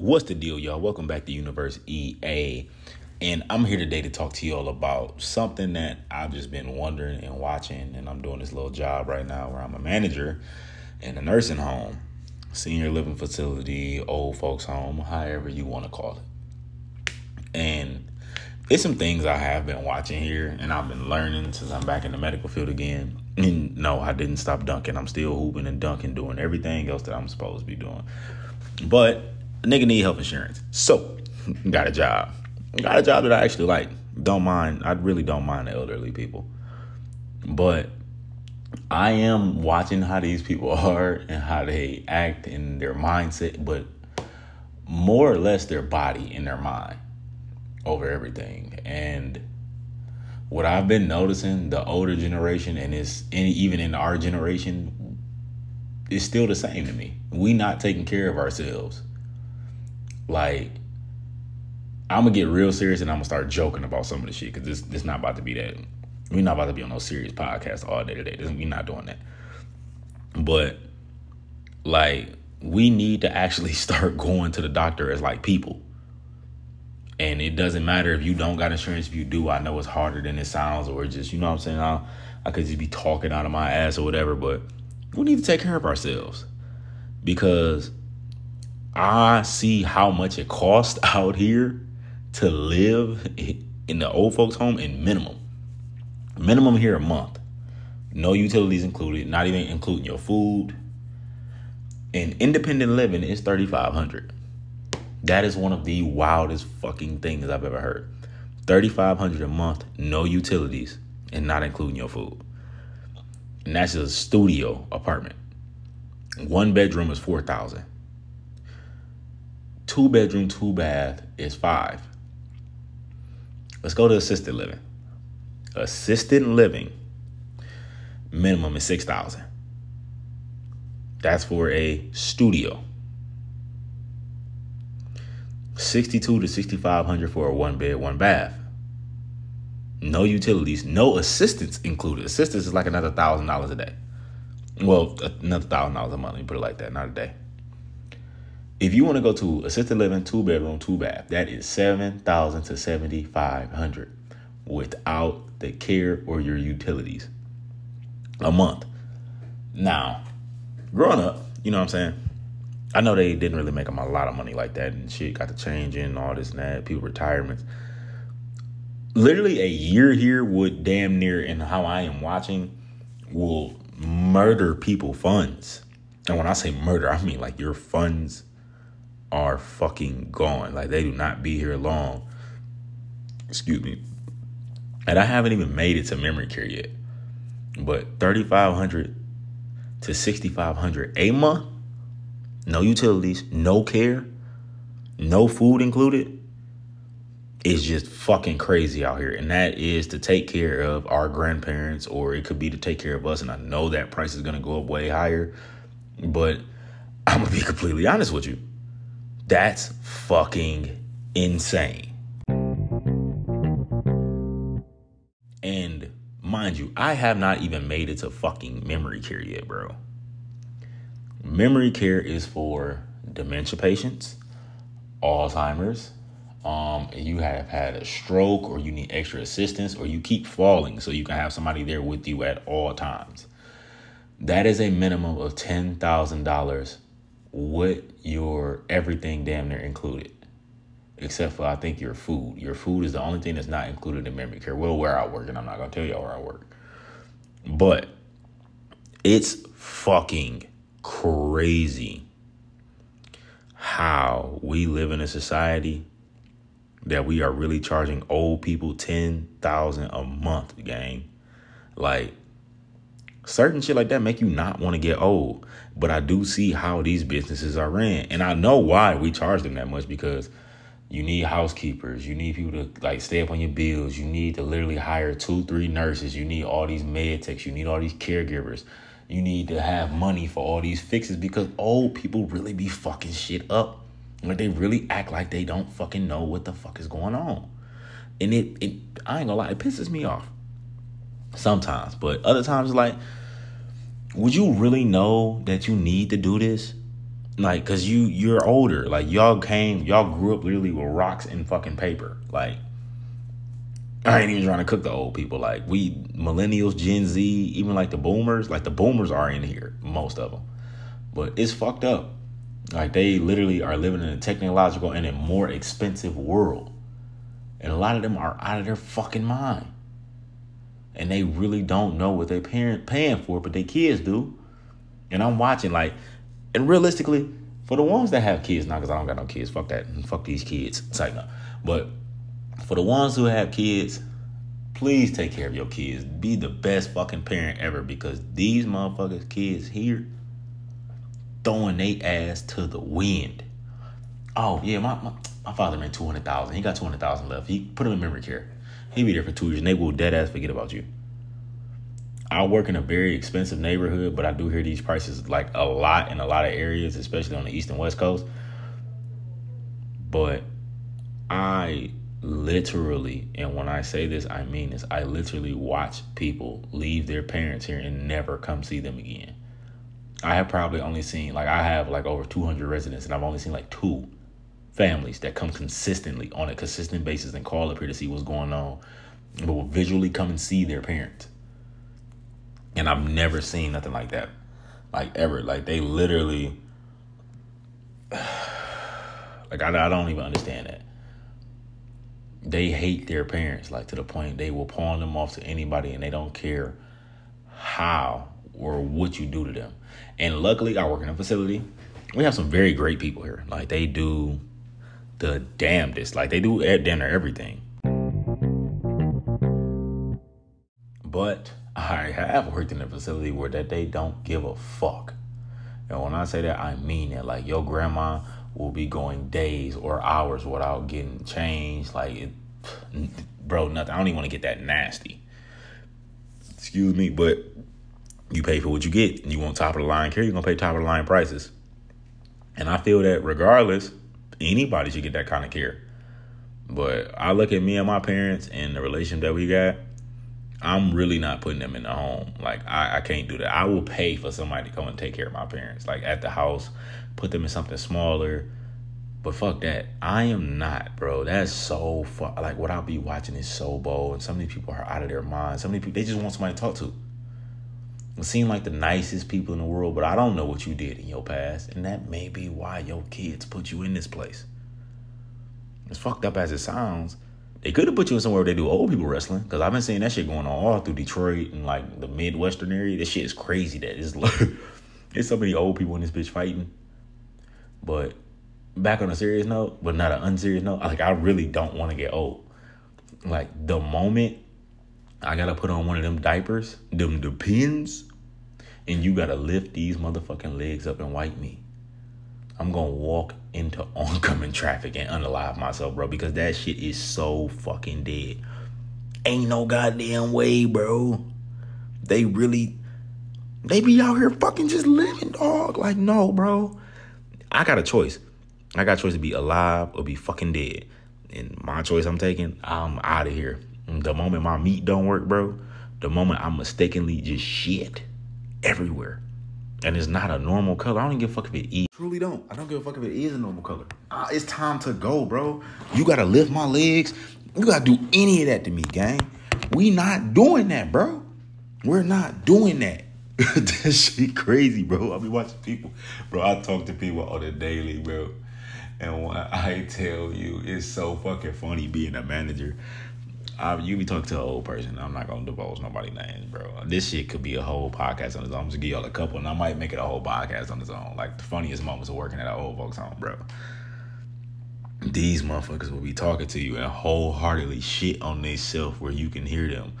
What's the deal, y'all? Welcome back to Universe EA. And I'm here today to talk to y'all about something that I've just been wondering and watching. And I'm doing this little job right now where I'm a manager in a nursing home, senior living facility, old folks home, however you want to call it. And it's some things I have been watching here and I've been learning since I'm back in the medical field again. And no, I didn't stop dunking. I'm still hooping and dunking, doing everything else that I'm supposed to be doing. But a nigga need health insurance. So, got a job. Got a job that I actually like. Don't mind. I really don't mind the elderly people. But I am watching how these people are and how they act in their mindset, but more or less their body and their mind over everything. And what I've been noticing, the older generation and it's even in our generation, is still the same to me. We not taking care of ourselves. Like, I'm gonna get real serious and I'm gonna start joking about some of the shit because this this not about to be that. We're not about to be on no serious podcast all day today. We're not doing that. But like, we need to actually start going to the doctor as like people. And it doesn't matter if you don't got insurance. If you do, I know it's harder than it sounds, or just you know what I'm saying. I, I could just be talking out of my ass or whatever, but we need to take care of ourselves because I see how much it costs out here to live in the old folks' home in minimum. Minimum here a month. No utilities included, not even including your food. And independent living is 3500 that is one of the wildest fucking things I've ever heard. 3500 a month, no utilities, and not including your food. And that's a studio apartment. One bedroom is 4000 Two bedroom, two bath is five. Let's go to assisted living. Assisted living minimum is 6000 That's for a studio. 62 to 6500 for a one bed, one bath. No utilities, no assistance included. Assistance is like another thousand dollars a day. Well, another thousand dollars a month. Me put it like that, not a day. If you want to go to assisted living, two bedroom, two bath, that is seven thousand to seventy five hundred without the care or your utilities a month. Now, growing up, you know what I'm saying? I know they didn't really make them a lot of money like that and shit got to change and all this and that, people retirements. Literally a year here would damn near and how I am watching will murder people funds. And when I say murder, I mean like your funds are fucking gone. Like they do not be here long. Excuse me. And I haven't even made it to memory care yet. But 3500 to 6500 a month no utilities, no care, no food included, It's just fucking crazy out here. And that is to take care of our grandparents, or it could be to take care of us. And I know that price is gonna go up way higher, but I'm gonna be completely honest with you. That's fucking insane. And mind you, I have not even made it to fucking memory care yet, bro. Memory care is for dementia patients, Alzheimer's, um, you have had a stroke or you need extra assistance or you keep falling so you can have somebody there with you at all times. That is a minimum of $10,000 with your everything damn near included. Except for I think your food. Your food is the only thing that's not included in memory care. Well, where I work, and I'm not gonna tell y'all where I work. But it's fucking crazy how we live in a society that we are really charging old people 10,000 a month, gang. Like certain shit like that make you not want to get old. But I do see how these businesses are ran. And I know why we charge them that much because you need housekeepers, you need people to like stay up on your bills, you need to literally hire two, three nurses, you need all these med techs, you need all these caregivers you need to have money for all these fixes because old people really be fucking shit up. Like they really act like they don't fucking know what the fuck is going on. And it, it I ain't gonna lie, it pisses me off. Sometimes. But other times like, would you really know that you need to do this? Like, cause you you're older. Like y'all came, y'all grew up literally with rocks and fucking paper. Like, I ain't even trying to cook the old people. Like we millennials, Gen Z, even like the boomers. Like the boomers are in here, most of them. But it's fucked up. Like they literally are living in a technological and a more expensive world. And a lot of them are out of their fucking mind. And they really don't know what they're paying, paying for, but their kids do. And I'm watching like, and realistically, for the ones that have kids now, because I don't got no kids, fuck that, fuck these kids. It's like no. But for the ones who have kids, please take care of your kids. Be the best fucking parent ever because these motherfuckers kids here throwing they ass to the wind. Oh yeah, my my, my father made two hundred thousand. He got two hundred thousand left. He put him in memory care. He'll be there for two years, and they will dead ass forget about you. I work in a very expensive neighborhood, but I do hear these prices like a lot in a lot of areas, especially on the east and west coast. But I literally, and when I say this, I mean this, I literally watch people leave their parents here and never come see them again. I have probably only seen like I have like over 200 residents, and I've only seen like two families that come consistently on a consistent basis and call up here to see what's going on, but will visually come and see their parents. And I've never seen nothing like that, like ever. Like they literally, like I, I don't even understand that. They hate their parents, like to the point they will pawn them off to anybody, and they don't care how or what you do to them. And luckily, I work in a facility. We have some very great people here. Like they do the damnedest. Like they do at dinner everything. But I have worked in a facility where that they don't give a fuck. And when I say that, I mean it. Like your grandma will be going days or hours without getting changed. Like, it, bro, nothing. I don't even want to get that nasty. Excuse me, but you pay for what you get. You want top of the line care, you're gonna pay top of the line prices. And I feel that regardless, anybody should get that kind of care. But I look at me and my parents and the relationship that we got. I'm really not putting them in the home. Like I, I can't do that. I will pay for somebody to come and take care of my parents. Like at the house, put them in something smaller. But fuck that. I am not, bro. That's so fu- like what I'll be watching is so bold. And so many people are out of their minds. So many people they just want somebody to talk to seem like the nicest people in the world, but I don't know what you did in your past, and that may be why your kids put you in this place. As fucked up as it sounds, they could have put you in somewhere where they do old people wrestling, because I've been seeing that shit going on all through Detroit and like the Midwestern area. This shit is crazy. That is, there's so many old people in this bitch fighting. But back on a serious note, but not an unserious note, like I really don't want to get old. Like the moment I gotta put on one of them diapers, them depends, and you gotta lift these motherfucking legs up and wipe me. I'm gonna walk into oncoming traffic and unalive myself, bro, because that shit is so fucking dead. Ain't no goddamn way, bro. They really, they be out here fucking just living, dog. Like, no, bro. I got a choice. I got a choice to be alive or be fucking dead. And my choice I'm taking, I'm out of here. The moment my meat don't work, bro, the moment I mistakenly just shit everywhere. And it's not a normal color. I don't give a fuck if it is. Truly don't. I don't give a fuck if it is a normal color. Uh, it's time to go, bro. You gotta lift my legs. You gotta do any of that to me, gang. We not doing that, bro. We're not doing that. that shit crazy, bro. I be watching people, bro. I talk to people on the daily, bro. And when I tell you, it's so fucking funny being a manager. I, you be talking to an old person. I'm not gonna divulge nobody names, bro. This shit could be a whole podcast on its own. I'm just give y'all a couple, and I might make it a whole podcast on its own. Like the funniest moments of working at an old folks home, bro. These motherfuckers will be talking to you and wholeheartedly shit on themselves where you can hear them.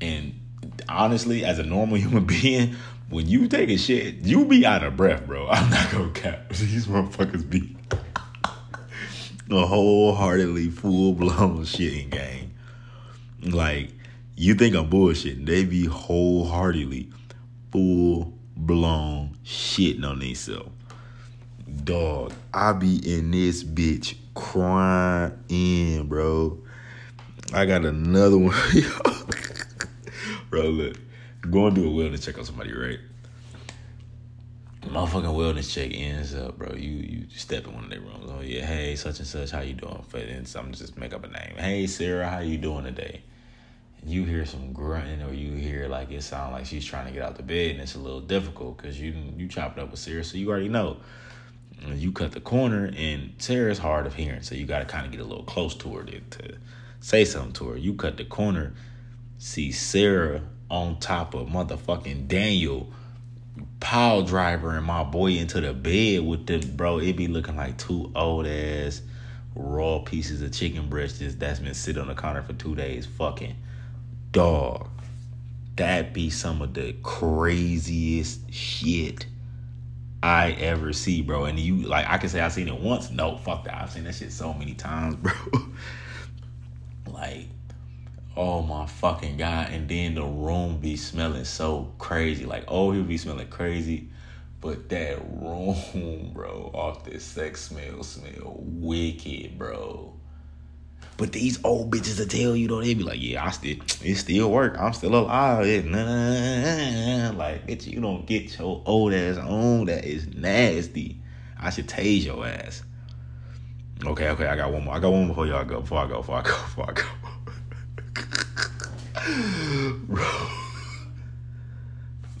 And honestly, as a normal human being, when you take a shit, you be out of breath, bro. I'm not gonna cap. These motherfuckers be a wholeheartedly full blown shitting game. Like, you think I'm bullshitting. They be wholeheartedly full blown shitting on themselves. Dog, I be in this bitch crying, in, bro. I got another one. bro, look. Go and do a wellness check on somebody, right? motherfucking wellness check ends up, bro. You you step in one of their rooms. Oh yeah, hey, such and such, how you doing? For instance, I'm just make up a name. Hey Sarah, how you doing today? You hear some grunting, or you hear like it sound like she's trying to get out the bed, and it's a little difficult because you you chopped up with Sarah, so you already know. You cut the corner, and Sarah's hard of hearing, so you got to kind of get a little close to her to, to say something to her. You cut the corner, see Sarah on top of motherfucking Daniel pile driver and my boy into the bed with them, bro. It be looking like two old ass raw pieces of chicken breast that's been sitting on the counter for two days. Fucking dog. That be some of the craziest shit I ever see, bro. And you like I can say I seen it once. No, fuck that. I've seen that shit so many times, bro. like oh my fucking god and then the room be smelling so crazy like oh he'll be smelling crazy but that room bro off this sex smell smell wicked bro but these old bitches will tell you though they be like yeah i still it still work i'm still alive it, nah, like bitch you don't get your old ass on that is nasty i should tase your ass okay okay i got one more i got one before y'all go before i go before i go before i go Bro.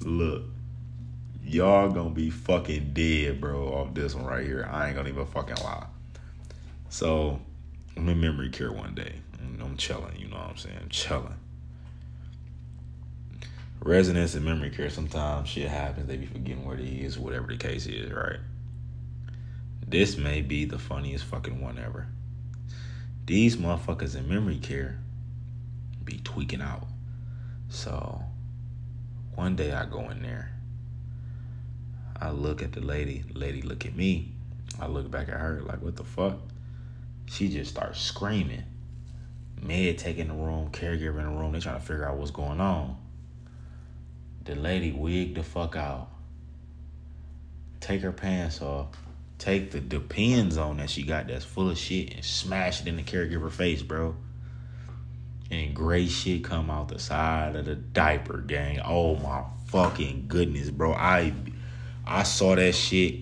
Look. Y'all gonna be fucking dead, bro, off this one right here. I ain't gonna even fucking lie. So, I'm in memory care one day. I'm chilling, you know what I'm saying? I'm chilling. Residents in memory care, sometimes shit happens. They be forgetting where they is, whatever the case is, right? This may be the funniest fucking one ever. These motherfuckers in memory care be tweaking out. So one day I go in there. I look at the lady, lady look at me. I look back at her like, what the fuck? She just starts screaming. Med taking the room, caregiver in the room, they trying to figure out what's going on. The lady wigged the fuck out. Take her pants off. Take the depends on that she got that's full of shit and smash it in the caregiver face, bro and gray shit come out the side of the diaper, gang. Oh my fucking goodness, bro. I I saw that shit.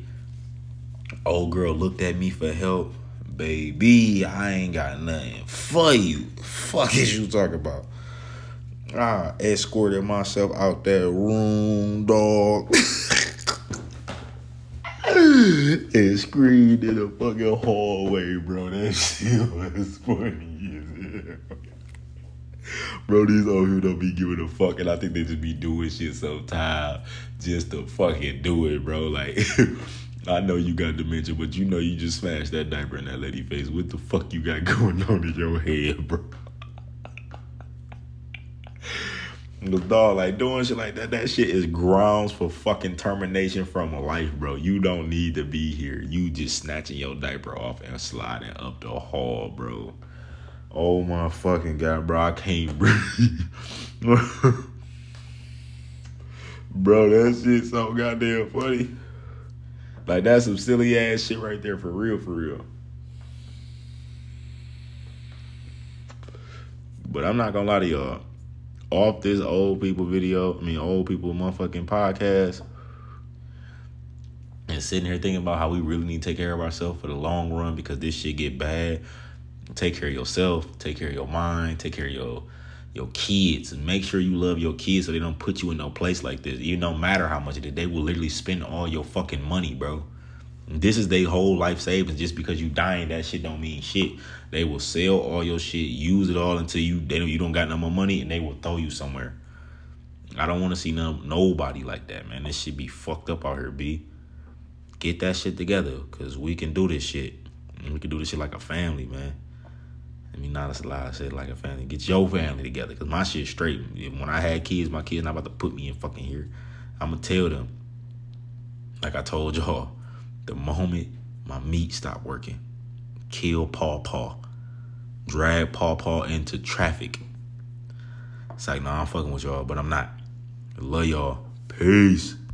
Old girl looked at me for help. Baby, I ain't got nothing for you. Fuck is you talking about? I escorted myself out that room, dog. and screamed in the fucking hallway, bro. That shit was funny as bro, these old people don't be giving a fuck, and I think they just be doing shit sometimes just to fucking do it, bro. Like, I know you got dementia, but you know you just smashed that diaper in that lady face. What the fuck you got going on in your head, bro? The dog, like doing shit like that, that shit is grounds for fucking termination from a life, bro. You don't need to be here. You just snatching your diaper off and sliding up the hall, bro. Oh my fucking god, bro, I can't breathe. bro, that shit so goddamn funny. Like that's some silly ass shit right there for real, for real. But I'm not gonna lie to y'all. Off this old people video, I mean old people motherfucking podcast, and sitting here thinking about how we really need to take care of ourselves for the long run because this shit get bad take care of yourself, take care of your mind, take care of your your kids, make sure you love your kids so they don't put you in no place like this. You no matter how much it is, they will literally spend all your fucking money, bro. This is their whole life savings. Just because you dying, that shit don't mean shit. They will sell all your shit, use it all until you they don't, you don't got no more money, and they will throw you somewhere. I don't want to see no nobody like that, man. This should be fucked up out here, b. Get that shit together, cause we can do this shit. We can do this shit like a family, man. I mean, not a lie. I said like a family. Get your family together. Cause my shit straight. When I had kids, my kids not about to put me in fucking here. I'ma tell them. Like I told y'all, the moment my meat stopped working, kill Paw Paw. Drag Paw Paw into traffic. It's like, nah, I'm fucking with y'all, but I'm not. I love y'all. Peace.